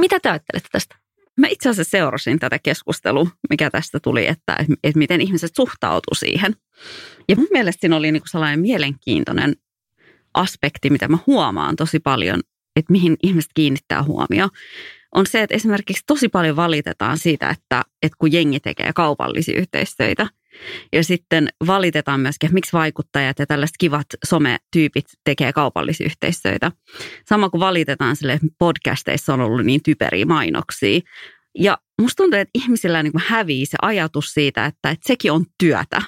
Mitä te ajattelette tästä? Mä itse asiassa seurasin tätä keskustelua, mikä tästä tuli, että, että miten ihmiset suhtautuu siihen. Ja mun mielestä siinä oli niin kuin sellainen mielenkiintoinen aspekti, mitä mä huomaan tosi paljon, että mihin ihmiset kiinnittää huomioon, on se, että esimerkiksi tosi paljon valitetaan siitä, että, että kun jengi tekee kaupallisia yhteistöitä – ja sitten valitetaan myöskin, että miksi vaikuttajat ja tällaiset kivat sometyypit tekee kaupallisia yhteistyötä. Sama kuin valitetaan sille, että podcasteissa on ollut niin typeriä mainoksia. Ja musta tuntuu, että ihmisillä niin hävii se ajatus siitä, että, että sekin on työtä.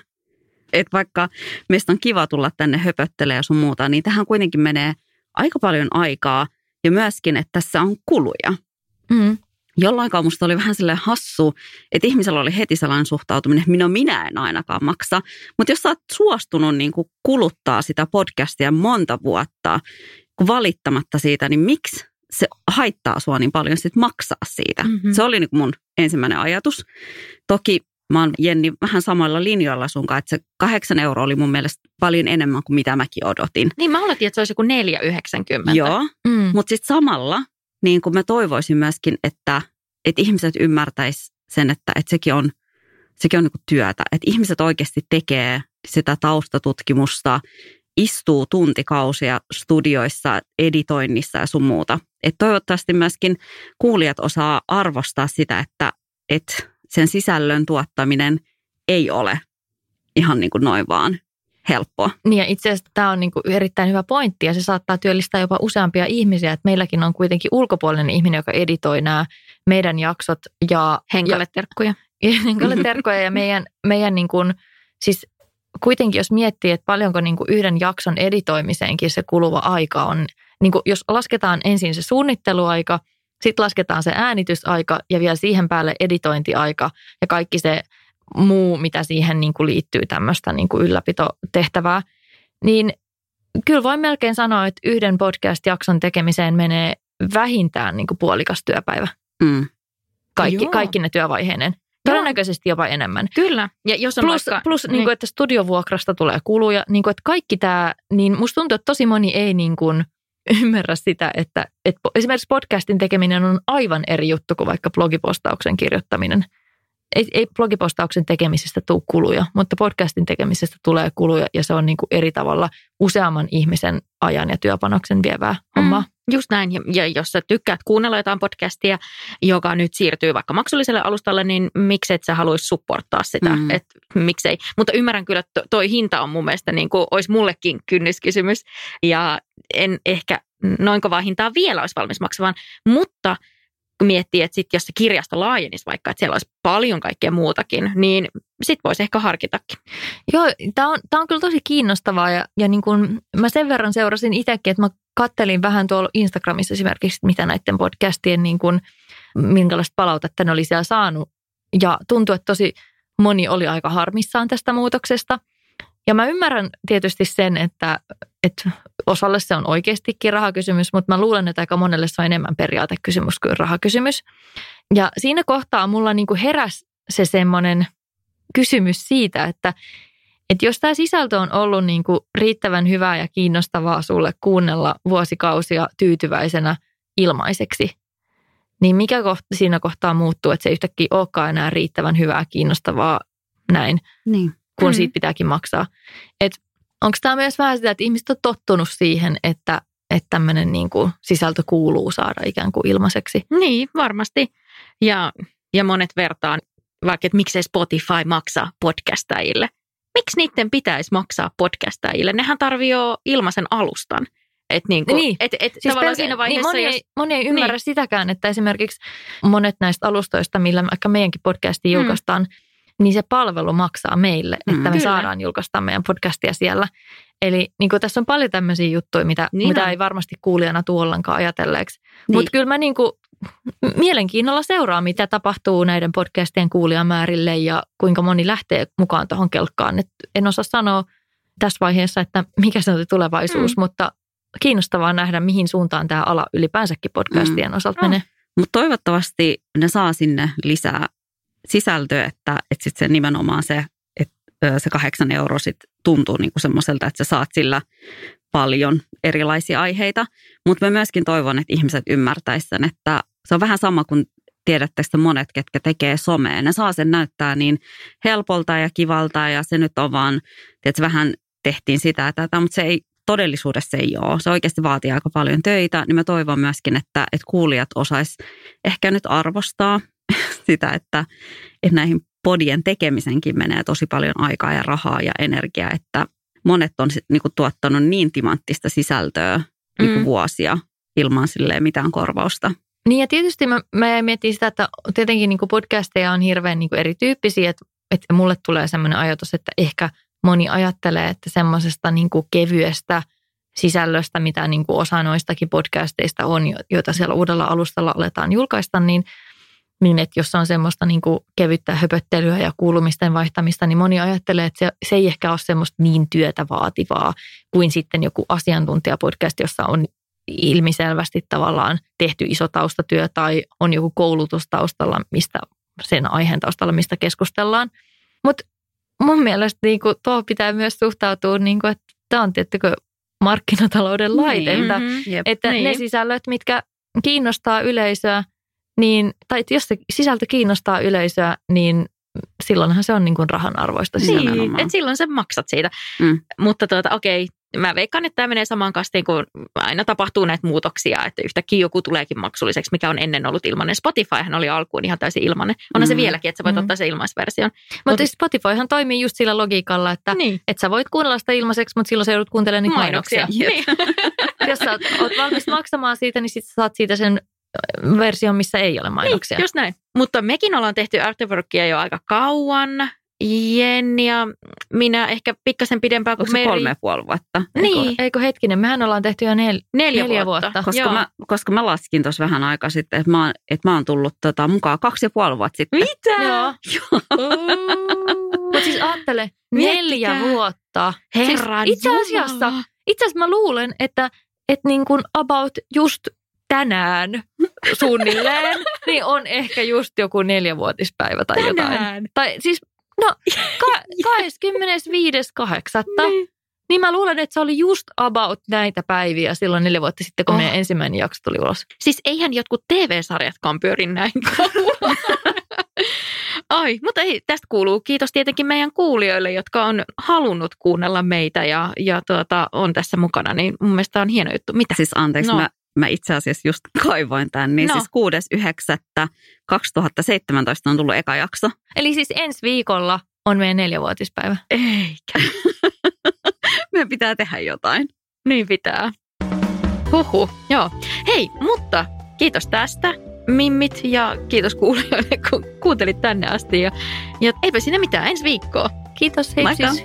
Että vaikka meistä on kiva tulla tänne höpöttelemään ja sun muuta, niin tähän kuitenkin menee aika paljon aikaa ja myöskin, että tässä on kuluja. Mm. Jolloin musta oli vähän sellainen hassu, että ihmisellä oli heti sellainen suhtautuminen, että minä, minä en ainakaan maksa. Mutta jos sä oot suostunut niin kuin kuluttaa sitä podcastia monta vuotta valittamatta siitä, niin miksi se haittaa sua niin paljon sit maksaa siitä? Mm-hmm. Se oli niin kuin mun ensimmäinen ajatus. Toki mä oon Jenni vähän samalla linjoilla sun kanssa, että se kahdeksan euroa oli mun mielestä paljon enemmän kuin mitä mäkin odotin. Niin mä oletin, että se olisi joku 4,90. Joo, mm. mutta sitten samalla niin kuin mä toivoisin myöskin, että, että ihmiset ymmärtäis sen, että, että sekin on, sekin on niin kuin työtä. Että ihmiset oikeasti tekee sitä taustatutkimusta, istuu tuntikausia studioissa, editoinnissa ja sun muuta. Että toivottavasti myöskin kuulijat osaa arvostaa sitä, että, että sen sisällön tuottaminen ei ole ihan niin kuin noin vaan helppoa. Niin ja itse asiassa tämä on niin kuin erittäin hyvä pointti ja se saattaa työllistää jopa useampia ihmisiä. Että meilläkin on kuitenkin ulkopuolinen ihminen, joka editoi nämä meidän jaksot. Ja, Henkalle terkkuja. Ja, henkalle terkkuja ja meidän, meidän niin kuin, siis kuitenkin jos miettii, että paljonko niin kuin yhden jakson editoimiseenkin se kuluva aika on, niin kuin jos lasketaan ensin se suunnitteluaika, sitten lasketaan se äänitysaika ja vielä siihen päälle editointiaika ja kaikki se muu, mitä siihen niin kuin liittyy tämmöistä niin kuin ylläpitotehtävää, niin kyllä voin melkein sanoa, että yhden podcast-jakson tekemiseen menee vähintään niin kuin puolikas työpäivä. Mm. Kaikki, kaikki ne työvaiheinen. Todennäköisesti jopa enemmän. Kyllä. Ja jos on plus, vaikka, plus niin. Niin kuin, että studiovuokrasta tulee kuluja. Niin kuin, että kaikki tämä, niin musta tuntuu, että tosi moni ei niin kuin ymmärrä sitä, että, että esimerkiksi podcastin tekeminen on aivan eri juttu kuin vaikka blogipostauksen kirjoittaminen ei, ei blogipostauksen tekemisestä tule kuluja, mutta podcastin tekemisestä tulee kuluja ja se on niin kuin eri tavalla useamman ihmisen ajan ja työpanoksen vievää hommaa. Mm, just näin. Ja jos sä tykkäät kuunnella jotain podcastia, joka nyt siirtyy vaikka maksulliselle alustalle, niin miksi et sä haluaisi supporttaa sitä? Mm. Et, miksei. Mutta ymmärrän kyllä, että toi hinta on mun mielestä niin kuin, olisi mullekin kynnyskysymys. Ja en ehkä noin kovaa hintaa vielä olisi valmis maksamaan, mutta – kun miettii, että sit jos se kirjasto laajenisi vaikka, että siellä olisi paljon kaikkea muutakin, niin sit voisi ehkä harkitakin. Joo, tämä on, tää on kyllä tosi kiinnostavaa ja, ja niin kun mä sen verran seurasin itsekin, että mä kattelin vähän tuolla Instagramissa esimerkiksi, mitä näiden podcastien, niin kun, minkälaista palautetta ne oli siellä saanut. Ja tuntui, että tosi moni oli aika harmissaan tästä muutoksesta. Ja mä ymmärrän tietysti sen, että, että osalle se on oikeastikin rahakysymys, mutta mä luulen, että aika monelle se on enemmän periaatekysymys kuin rahakysymys. Ja siinä kohtaa mulla niin kuin heräs se semmoinen kysymys siitä, että, että jos tämä sisältö on ollut niin kuin riittävän hyvää ja kiinnostavaa sulle kuunnella vuosikausia tyytyväisenä ilmaiseksi, niin mikä kohta siinä kohtaa muuttuu, että se yhtäkkiä olekaan enää riittävän hyvää, kiinnostavaa näin, niin. Kun mm. siitä pitääkin maksaa. Että Onko tämä myös vähän sitä, että ihmiset on tottunut siihen, että, että tämmöinen niin kuin sisältö kuuluu saada ikään kuin ilmaiseksi? Niin, varmasti. Ja, ja monet vertaan vaikka, että miksei Spotify maksaa podcastajille. Miksi niiden pitäisi maksaa podcastajille? Nehän tarvitsee ilmaisen alustan. Et niin kuin, Niin. et, et Siis tavallaan siinä vaiheessa, niin moni, jos... ei, moni ei ymmärrä niin. sitäkään, että esimerkiksi monet näistä alustoista, millä vaikka meidänkin podcasti Mm. julkaistaan, niin se palvelu maksaa meille, Mm. että me Kyllä. saadaan julkaista meidän podcastia siellä. Eli niin kuin tässä on paljon tämmöisiä juttuja, mitä, Niin mitä on. ei varmasti kuulijana tule ollenkaan ajatelleeksi. Niin. Mutta kyllä mä niin kuin mielenkiinnolla seuraan, mitä tapahtuu näiden podcastien kuulijamäärille ja kuinka moni lähtee mukaan tuohon kelkkaan. Et en osaa sanoa tässä vaiheessa, että mikä se on tulevaisuus, Mm. mm. mutta kiinnostavaa nähdä, mihin suuntaan tämä ala ylipäänsäkin podcastien mm. osalta On. menee. Mutta toivottavasti ne saa sinne lisää sisältöä, että, että sit se nimenomaan se, että se kahdeksan euroa sit tuntuu niinku semmoiselta, että sä saat sillä paljon erilaisia aiheita. Mutta mä myöskin toivon, että ihmiset ymmärtäisivät sen, että se on vähän sama kuin tiedätte sitä monet, ketkä tekee somea. Ne saa sen näyttää niin helpolta ja kivalta ja se nyt on vaan, että vähän tehtiin sitä ja tätä, mutta se ei todellisuudessa ei ole. Se oikeasti vaatii aika paljon töitä, niin mä toivon myöskin, että, että kuulijat osais ehkä nyt arvostaa sitä, että, että näihin podien tekemisenkin menee tosi paljon aikaa ja rahaa ja energiaa, että monet on niin kuin, tuottanut niin timanttista sisältöä niin kuin Mm. vuosia ilman silleen mitään korvausta. Niin ja tietysti mä, mä mietin sitä, että tietenkin niin kuin podcasteja on hirveän niin kuin erityyppisiä, että, että mulle tulee sellainen ajatus, että ehkä moni ajattelee, että semmoisesta niin kuin kevyestä sisällöstä, mitä niin kuin osa noistakin podcasteista on, jo- joita siellä uudella alustalla aletaan julkaista, niin, niin että jos on semmoista niin kuin kevyttä höpöttelyä ja kuulumisten vaihtamista, niin moni ajattelee, että se, se ei ehkä ole semmoista niin työtä vaativaa kuin sitten joku asiantuntijapodcast, jossa on ilmiselvästi tavallaan tehty iso taustatyö tai on joku koulutus taustalla, mistä, sen aiheen taustalla, mistä keskustellaan. Mutta mun mielestä niin kuin, tuo pitää myös suhtautua, niin kuin, että tämä on tiettykö markkinatalouden laite, Niin. että, Mhm. Jep. että Niin. ne sisällöt, mitkä kiinnostaa yleisöä, niin, tai jos se sisältö kiinnostaa yleisöä, niin silloinhan se on niin kuin rahan arvoista sisältöä. Niin, et silloin sä maksat siitä. Mm. Mutta tuota, okei, mä veikkaan, että tämä menee samaan kastiin, kun aina tapahtuu näitä muutoksia, että yhtäkkiä joku tuleekin maksulliseksi, mikä on ennen ollut ilmainen. Spotifyhan oli alkuun ihan täysin ilmainen. Onhan se Mm. vieläkin, että sä voit Mm. ottaa sen ilmaisversion. Mutta siis Spotifyhan toimii just sillä logiikalla, että Niin. että sä voit kuunnella sitä ilmaiseksi, mutta silloin sä joudut kuuntelemaan niitä mainoksia. Mainoksia. Niin. Jos sä oot, oot valmis maksamaan siitä, niin sitten saat siitä sen version, missä ei ole mainoksia. Niin, just näin. Mutta mekin ollaan tehty Artworkia jo aika kauan. Jenni ja minä ehkä pikkasen pidempään kuin Meri. kolme ja puoli vuotta? Niin, Eikö, eikö hetkinen, mehän ollaan tehty jo nel, neljä, neljä vuotta. vuotta. Koska Joo. mä, koska mä laskin tuossa vähän aikaa sitten, että mä, oon- että mä oon tullut tota, mukaan kaksi ja puoli vuotta sitten. Mitä? Joo. Mutta siis ajattele, neljä Miettikää. vuotta. Herran siis itse asiassa, itse asiassa mä luulen, että, että niin kuin about just tänään suunnilleen, niin on ehkä just joku neljävuotispäivä tai jotain. Tänään. Tai siis, no, ka- 25.8. Niin. Niin mä luulen, että se oli just about näitä päiviä silloin neljä vuotta sitten, kun Oh. meidän ensimmäinen jakso tuli ulos. Siis eihän jotkut TV-sarjatkaan pyöri näin kauan. Ai, mutta ei, tästä kuuluu kiitos tietenkin meidän kuulijoille, jotka on halunnut kuunnella meitä ja, ja tuota, on tässä mukana. Niin mun mielestä on hieno juttu. Mitä? Siis anteeksi, no. mä, mä itse asiassa just kaivoin tämän. Niin No. siis 6.9.2017 on tullut eka jakso. Eli siis ensi viikolla on meidän neljävuotispäivä. Eikä. Meidän pitää tehdä jotain. Niin pitää. Huhu, joo. Hei, mutta kiitos tästä mimmit ja kiitos kuulijoille, kun kuuntelit tänne asti. Ja, ja eipä siinä mitään, ensi viikkoa. Kiitos, hei Moikka. siis.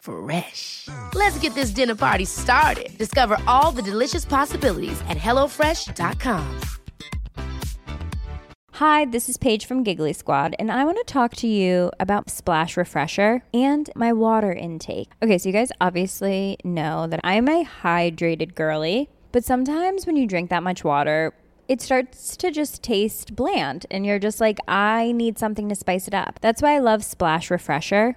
Fresh. Let's get this dinner party started. Discover all the delicious possibilities at hellofresh.com. Hi, this is Paige from Giggly Squad, and I want to talk to you about Splash Refresher and my water intake. Okay, so you guys obviously know that I'm a hydrated girly, but sometimes when you drink that much water, it starts to just taste bland, and you're just like, I need something to spice it up. That's why I love Splash Refresher.